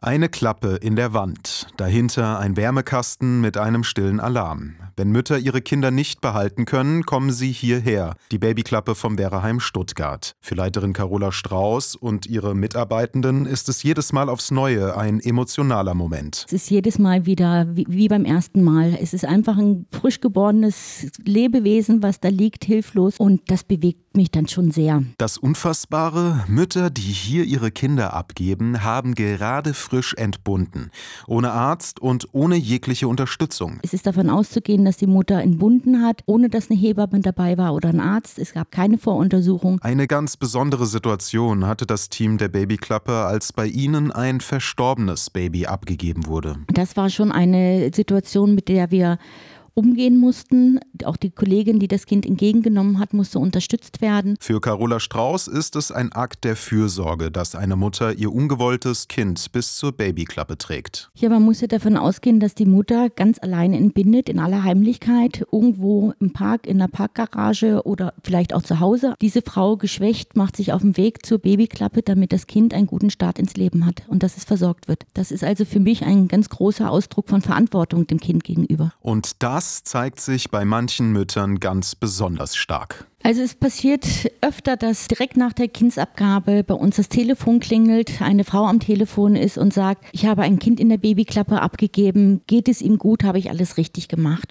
Eine Klappe in der Wand, dahinter ein Wärmekasten mit einem stillen Alarm. Wenn Mütter ihre Kinder nicht behalten können, kommen sie hierher, die Babyklappe vom Wehreheim Stuttgart. Für Leiterin Carola Strauß und ihre Mitarbeitenden ist es jedes Mal aufs Neue ein emotionaler Moment. Es ist jedes Mal wieder wie, wie beim ersten Mal. Es ist einfach ein frisch geborenes Lebewesen, was da liegt, hilflos und das bewegt mich dann schon sehr. Das Unfassbare, Mütter, die hier ihre Kinder abgeben, haben gerade frisch entbunden. Ohne Arzt und ohne jegliche Unterstützung. Es ist davon auszugehen, dass die Mutter entbunden hat, ohne dass eine Hebamme dabei war oder ein Arzt. Es gab keine Voruntersuchung. Eine ganz besondere Situation hatte das Team der Babyklappe, als bei ihnen ein verstorbenes Baby abgegeben wurde. Das war schon eine Situation, mit der wir umgehen mussten. Auch die Kollegin, die das Kind entgegengenommen hat, musste unterstützt werden. Für Carola Strauß ist es ein Akt der Fürsorge, dass eine Mutter ihr ungewolltes Kind bis zur Babyklappe trägt. Ja, man muss ja davon ausgehen, dass die Mutter ganz alleine entbindet, in aller Heimlichkeit, irgendwo im Park, in der Parkgarage oder vielleicht auch zu Hause. Diese Frau, geschwächt, macht sich auf den Weg zur Babyklappe, damit das Kind einen guten Start ins Leben hat und dass es versorgt wird. Das ist also für mich ein ganz großer Ausdruck von Verantwortung dem Kind gegenüber. Und das das zeigt sich bei manchen Müttern ganz besonders stark. Also es passiert öfter, dass direkt nach der Kindsabgabe bei uns das Telefon klingelt, eine Frau am Telefon ist und sagt, ich habe ein Kind in der Babyklappe abgegeben, geht es ihm gut, habe ich alles richtig gemacht.